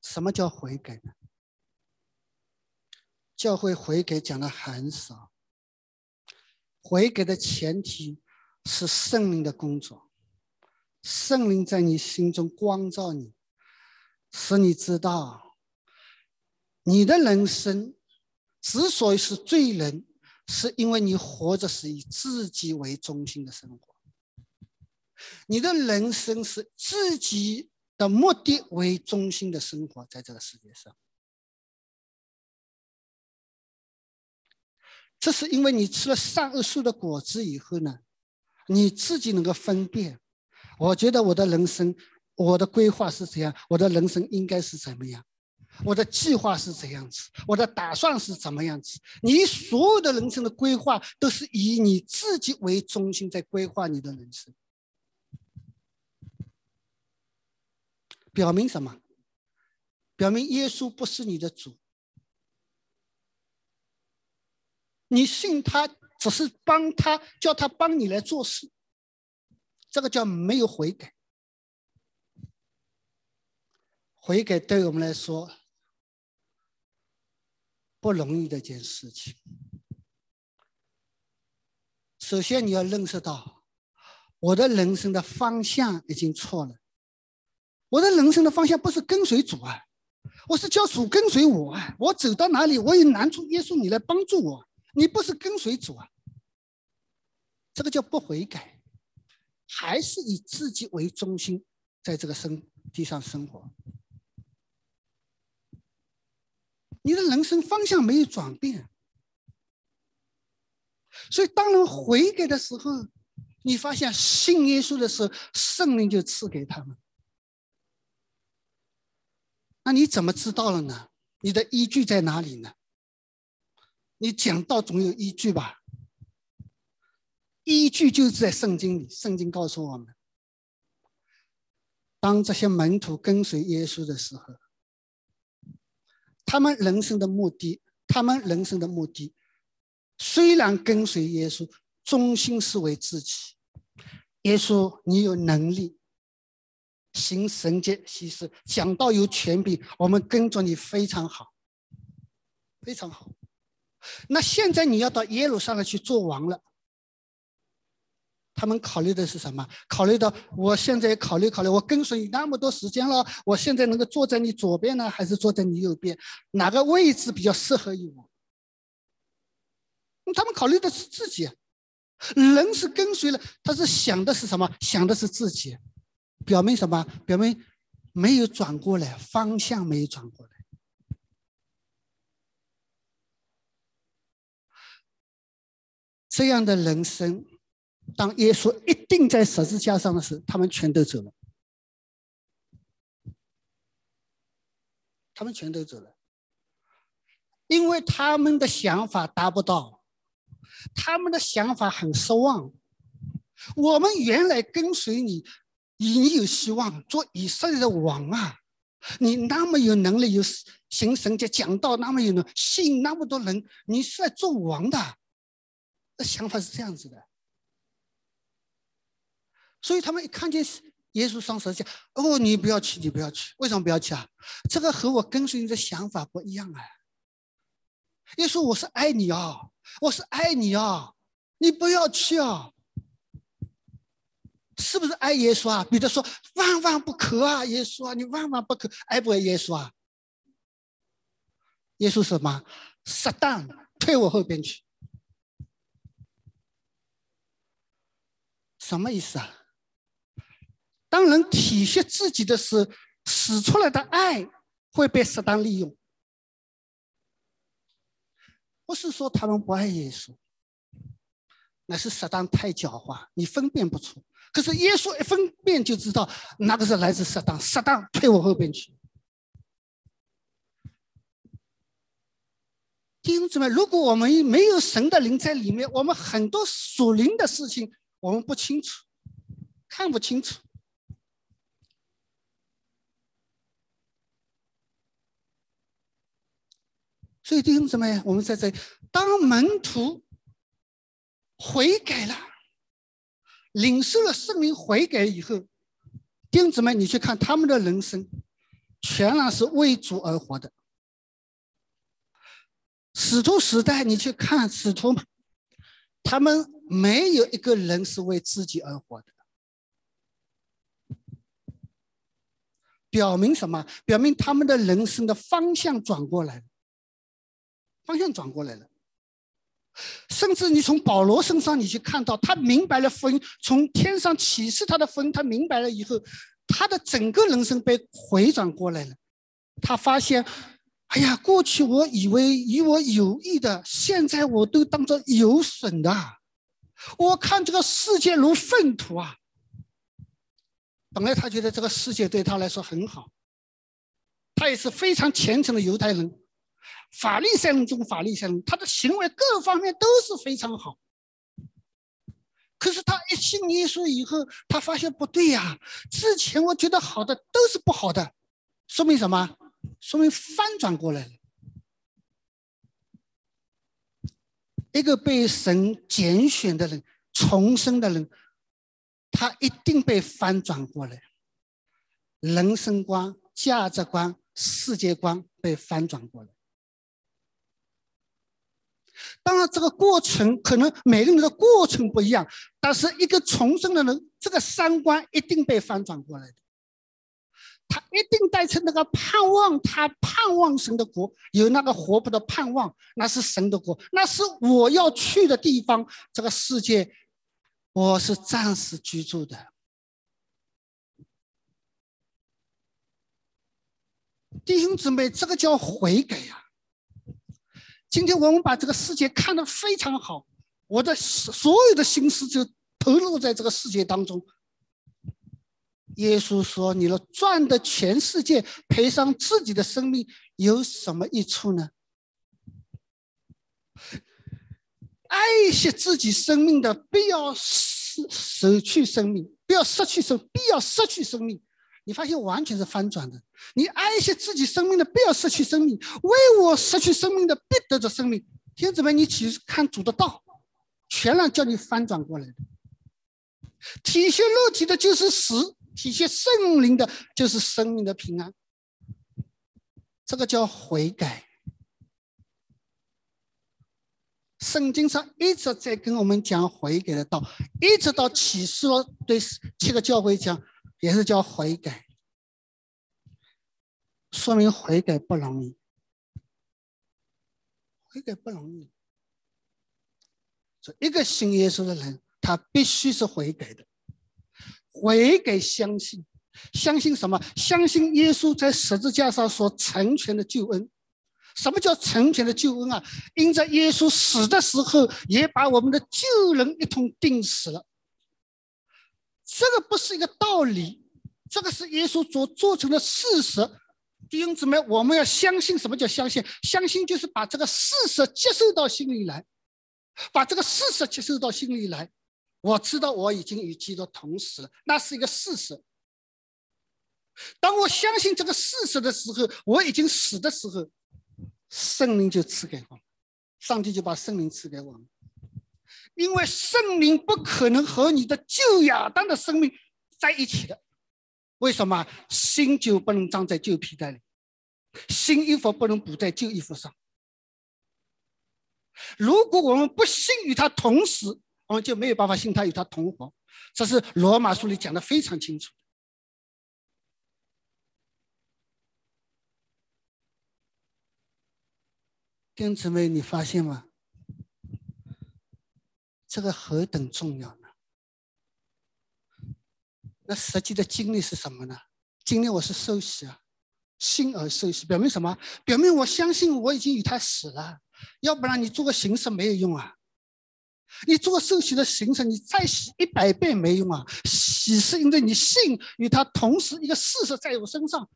什么叫悔改呢？教会悔改讲的很少。悔改的前提是圣灵的工作，圣灵在你心中光照你。使你知道，你的人生之所以是罪人，是因为你活着是以自己为中心的生活。你的人生是自己的目的为中心的生活，在这个世界上，这是因为你吃了善恶树的果子以后呢，你自己能够分辨。我觉得我的人生。我的规划是怎样？我的人生应该是怎么样？我的计划是怎样子？我的打算是怎么样子？你所有的人生的规划都是以你自己为中心在规划你的人生，表明什么？表明耶稣不是你的主，你信他只是帮他，叫他帮你来做事，这个叫没有悔改。悔改对我们来说不容易的一件事情。首先，你要认识到，我的人生的方向已经错了。我的人生的方向不是跟随主啊，我是叫主跟随我啊。我走到哪里，我有难处，耶稣你来帮助我。你不是跟随主啊，这个叫不悔改，还是以自己为中心，在这个生地上生活。你的人生方向没有转变，所以当人悔改的时候，你发现信耶稣的时候，圣灵就赐给他们。那你怎么知道了呢？你的依据在哪里呢？你讲道总有依据吧？依据就是在圣经里，圣经告诉我们，当这些门徒跟随耶稣的时候，他们人生的目的，他们人生的目的，虽然跟随耶稣，中心是为自己。耶稣，你有能力行神迹奇事，讲道有权柄，我们跟着你非常好，非常好。那现在你要到耶路撒冷去做王了。他们考虑的是什么？考虑到我现在考虑考虑，我跟随你那么多时间了，我现在能够坐在你左边呢，还是坐在你右边？哪个位置比较适合于我？他们考虑的是自己，人是跟随了，他是想的是什么？想的是自己，表明什么？表明没有转过来，方向没有转过来。这样的人生。当耶稣一定在十字架上的时候，他们全都走了。他们全都走了，因为他们的想法达不到，他们的想法很失望。我们原来跟随你，你有希望做以色列的王啊！你那么有能力，有行神迹讲道，那么有能吸引那么多人，你是来做王的。那想法是这样子的。所以他们一看见耶稣上十字架，哦，你不要去，你不要去，为什么不要去啊？这个和我跟随你的想法不一样啊！耶稣，我是爱你啊，我是爱你啊，你不要去啊！是不是爱耶稣啊？彼得说：“万万不可啊，耶稣啊，你万万不可，爱不爱耶稣啊？”耶稣什么？适当退我后边去，什么意思啊？当人体恤自己的时，使出来的爱会被适当利用。不是说他们不爱耶稣，那是适当太狡猾，你分辨不出。可是耶稣一分辨就知道，那个是来自适当，适当退我后边去。弟兄姊妹，如果我们没有神的灵在里面，我们很多属灵的事情我们不清楚，看不清楚。所以弟兄姊妹，我们在这里当门徒悔改了，领受了圣灵悔改以后，弟兄姊妹，你去看他们的人生，全然是为主而活的。使徒时代，你去看使徒，他们没有一个人是为自己而活的，表明什么？表明他们的人生的方向转过来了。方向转过来了，甚至你从保罗身上，你去看到他明白了福音，从天上启示他的福音，他明白了以后，他的整个人生被回转过来了。他发现，哎呀，过去我以为与我有益的，现在我都当做有损的。我看这个世界如粪土啊。本来他觉得这个世界对他来说很好，他也是非常虔诚的犹太人。法利赛人中法利赛人，他的行为各方面都是非常好。可是他一信耶稣以后，他发现不对呀，之前我觉得好的都是不好的，说明什么？说明翻转过来了。一个被神拣选的人、重生的人，他一定被翻转过来，人生观、价值观、世界观被翻转过来。当然，这个过程可能每个人的过程不一样，但是一个重生的人，这个三观一定被翻转过来的。他一定带着那个盼望，他盼望神的国，有那个活泼的盼望，那是神的国，那是我要去的地方。这个世界，我是暂时居住的。弟兄姊妹，这个叫悔改呀。今天我们把这个世界看得非常好，我的所有的心思就投入在这个世界当中。耶稣说：“你了赚的全世界，赔上自己的生命，有什么益处呢？”爱惜自己生命的，不要失失去生命；不要失去生，必要失去生命。你发现完全是翻转的。你爱惜自己生命的，不要失去生命；为我失去生命的，必得着生命。天子们，你起看主的道，全然叫你翻转过来的。体现肉体的就是死，体现圣灵的就是生命的平安。这个叫悔改。圣经上一直在跟我们讲悔改的道，一直到启示了对七个教会讲，也是叫悔改。说明悔改不容易，悔改不容易。说一个信耶稣的人。他必须是悔改的，悔改相信，相信什么？相信耶稣在十字架上所成全的救恩。什么叫成全的救恩啊？因着耶稣死的时候，也把我们的旧人一同钉死了。这个不是一个道理，这个是耶稣所做成的事实。弟兄姊妹，我们要相信。什么叫相信？相信就是把这个事实接受到心里来，把这个事实接受到心里来。我知道我已经与基督同死了，那是一个事实。当我相信这个事实的时候，我已经死的时候，圣灵就赐给我，上帝就把圣灵赐给我们。因为圣灵不可能和你的旧亚当的生命在一起的。为什么新酒不能装在旧皮袋里？新衣服不能补在旧衣服上？如果我们不信与他同时，我们就没有办法信他与他同活，这是罗马书里讲的非常清楚。弟兄姊妹，你发现吗？这个何等重要呢？那实际的经历是什么呢？经历我是受洗啊，信而受洗，表明什么？表明我相信我已经与他死了，要不然你做个形式没有用啊。你做个受洗的形式，你再洗一百遍没用啊！洗是因为你信与他同时一个事实在我身上，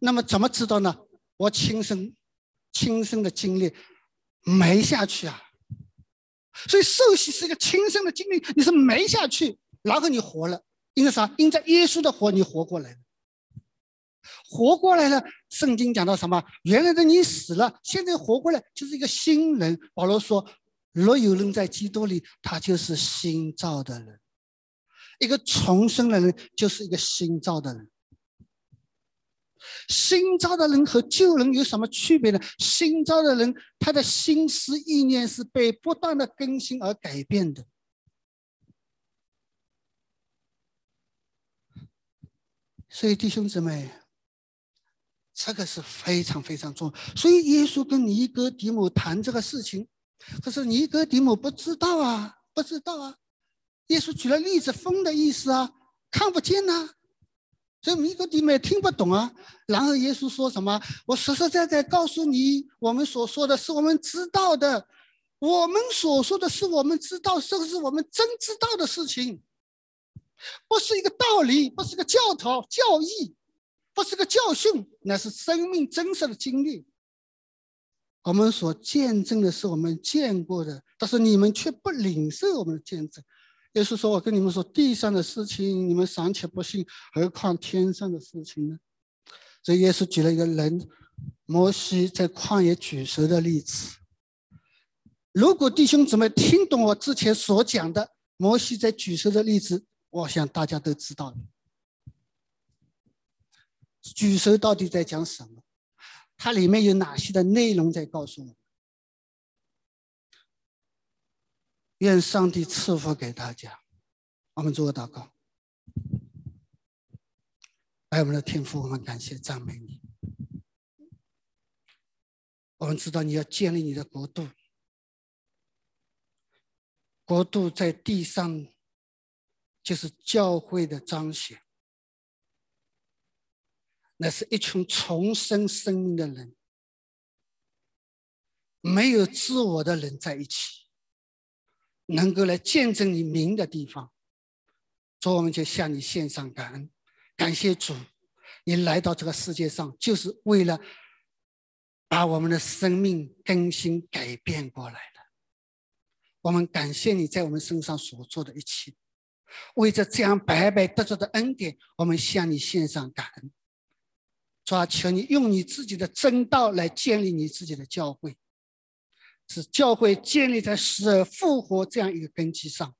那么怎么知道呢？我亲身、亲身的经历没下去啊！所以受洗是一个亲身的经历，你是没下去，然后你活了，因为啥？因着耶稣的活，你活过来了，活过来了。圣经讲到什么？原来的你死了，现在活过来就是一个新人。保罗说。若有人在基督里，他就是新造的人。一个重生的人就是一个新造的人。新造的人和旧人有什么区别呢？新造的人，他的心思意念是被不断的更新而改变的。所以弟兄姊妹，这个是非常非常重要。所以耶稣跟尼哥底母谈这个事情。可是尼哥底母不知道啊，不知道啊。耶稣举了例子，风的意思啊，看不见呐，所以尼哥底母也听不懂啊。然后耶稣说什么？我实实在在告诉你，我们所说的是我们知道的，我们所说的是我们知道，这个是我们真知道的事情，不是一个道理，不是个教条教义，不是个教训，那是生命真实的经历。我们所见证的是我们见过的，但是你们却不领受我们的见证。耶稣说：“我跟你们说，地上的事情你们尚且不信，何况天上的事情呢？”所以耶稣举了一个人，摩西在旷野举蛇的例子。如果弟兄姊妹听懂我之前所讲的摩西在举蛇的例子，我想大家都知道了。举蛇到底在讲什么？它里面有哪些的内容在告诉我们？愿上帝赐福给大家。我们做个祷告。爱我们的天父，我们感谢赞美你。我们知道你要建立你的国度，国度在地上，就是教会的彰显。那是一群重生生命的人，没有自我的人在一起，能够来见证你名的地方，所以我们就向你献上感恩，感谢主，你来到这个世界上就是为了把我们的生命更新改变过来的。我们感谢你在我们身上所做的一切，为着这样白白得着的恩典，我们向你献上感恩。主啊，求你用你自己的真道来建立你自己的教会，是教会建立在死而复活这样一个根基上，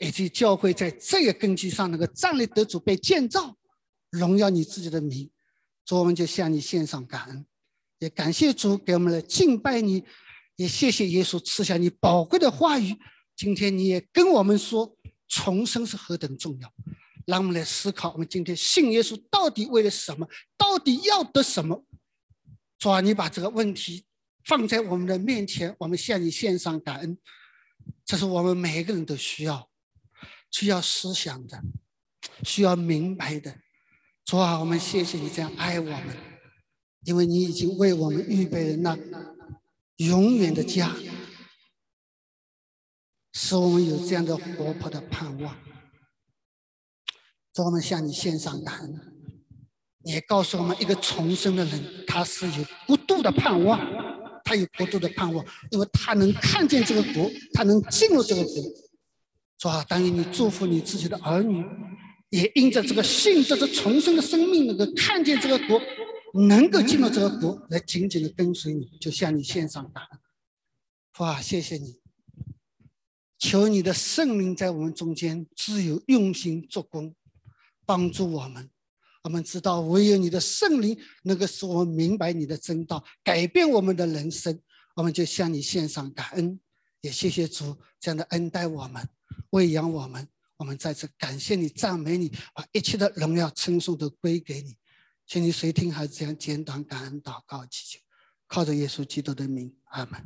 以及教会在这个根基上能够站立得住、被建造，荣耀你自己的名。主，我们就向你献上感恩，也感谢主给我们来敬拜你，也谢谢耶稣赐下你宝贵的话语。今天你也跟我们说，重生是何等重要。让我们来思考：我们今天信耶稣到底为了什么？到底要得什么？主啊，你把这个问题放在我们的面前，我们向你献上感恩。这是我们每一个人都需要、需要思想的、需要明白的。主啊，我们谢谢你这样爱我们，因为你已经为我们预备了那永远的家，使我们有这样的活泼的盼望。主，我们向你献上感恩。也告诉我们，一个重生的人，他是有国度的盼望，他有国度的盼望，因为他能看见这个国，他能进入这个国。主啊，当你祝福你自己的儿女，也因着这个信，这个重生的生命，能够看见这个国，能够进入这个国，来紧紧的跟随你，就向你献上感恩。哇，谢谢你！求你的圣灵在我们中间自由用心做工。帮助我们，我们知道唯有你的圣灵能够使我们明白你的真道，改变我们的人生。我们就向你献上感恩，也谢谢主这样的恩待我们，喂养我们。我们再次感谢你，赞美你，把一切的荣耀称颂都归给你。请你随听孩子这样简短感恩祷告祈求，靠着耶稣基督的名，阿门。